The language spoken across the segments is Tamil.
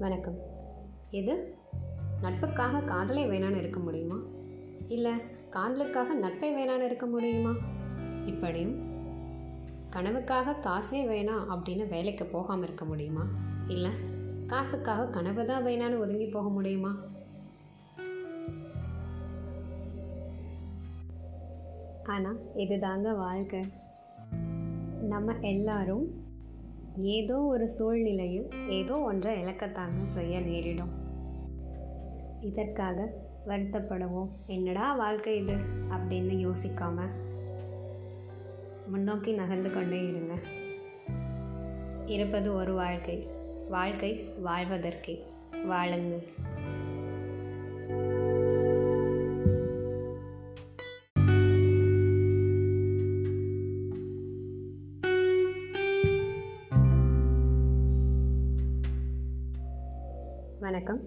வணக்கம். இது நட்புக்காக காதலே வேணான்னு இருக்க முடியுமா? இல்லை காதலுக்காக நட்பை வேணான்னு இருக்க முடியுமா? இப்படியும் கனவுக்காக காசே வேணாம் அப்படின்னு வேலைக்கு போகாமல் இருக்க முடியுமா? இல்லை காசுக்காக கனவு தான் வேணான்னு ஒதுங்கி போக முடியுமா? ஆனால் இதுதாங்க வாழ்க்கை. நம்ம எல்லாரும் ஏதோ ஒரு சூழ்நிலையில் ஏதோ ஒன்றை இழக்கத்தாங்க செய்ய நேரிடும். இதற்காக வருத்தப்படுவோம். என்னடா வாழ்க்கை இது? அப்படின்னு யோசிக்காம முன்னோக்கி நகர்ந்து கொண்டே இருங்க. இருப்பது ஒரு வாழ்க்கை. வாழ்க்கை வாழ்வதற்கே. வாழுங்கள். வணக்கம்.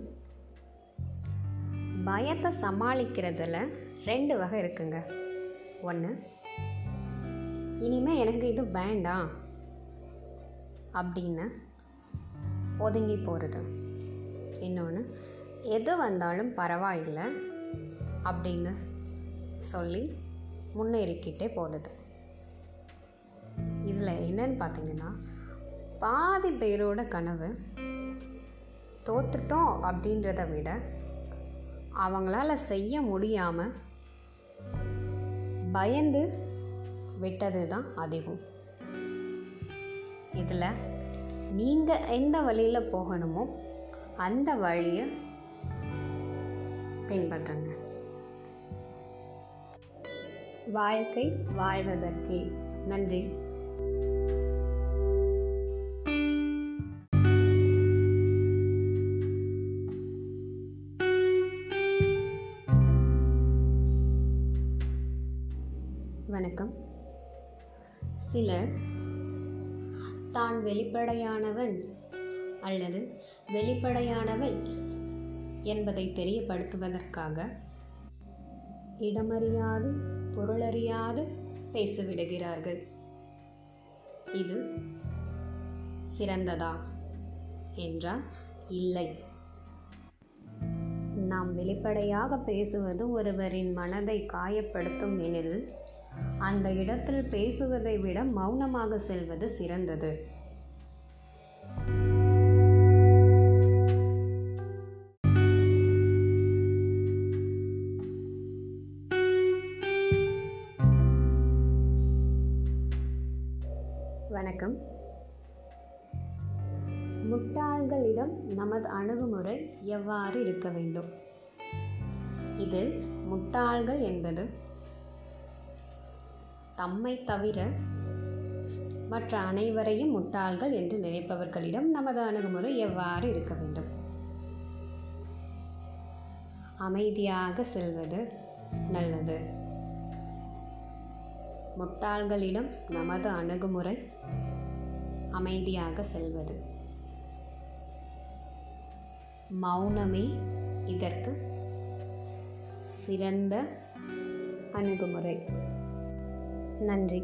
பயத்தை சமாளிக்கிறதுல ரெண்டு வகை இருக்குங்க. ஒன்று இனிமேல் எனக்கு இது வேண்டாம் அப்படின்னு ஒதுங்கி போகிறது இன்னொன்று எது வந்தாலும் பரவாயில்லை அப்படின்னு சொல்லி முன்னேறிக்கிட்டே போகிறது இதில் என்னன்னு பார்த்தீங்கன்னா பாதி பேரோட கனவு தோத்துட்டோம் அப்படின்றத விட அவங்களால செய்ய முடியாமல் பயந்து விட்டது தான் அதிகம். இதில் நீங்கள் எந்த வழியில் போகணுமோ அந்த வழியை பின்பற்றுங்க. வாழ்க்கை வாழ்வதற்கே. நன்றி. வணக்கம். சிலர் தான் வெளிப்படையானவன் அல்லது வெளிப்படையானவள் என்பதை தெரியப்படுத்துவதற்காக இடமறியாது பொருளறியாது பேசிவிடுகிறார்கள். இது சிறந்ததா என்றால் இல்லை. நாம் வெளிப்படையாக பேசுவது ஒருவரின் மனதை காயப்படுத்தும் எனில் அந்த இடத்தில் பேசுவதை விட மௌனமாக செல்வது சிறந்தது. வணக்கம். முட்டாள்களிடம் நமது அணுகுமுறை எவ்வாறு இருக்க வேண்டும்? இதில் முட்டாள்கள் என்பது தம்மை தவிர மற்ற அனைவரையும் முட்டாள்கள் என்று நினைப்பவர்களிடம் நமது அணுகுமுறை எவ்வாறு இருக்க வேண்டும்? அமைதியாக செல்வது நல்லது. முட்டாள்களிடம் நமது அணுகுமுறை அமைதியாக செல்வது. மௌனமே இதற்கு சிறந்த அணுகுமுறை. நன்றி.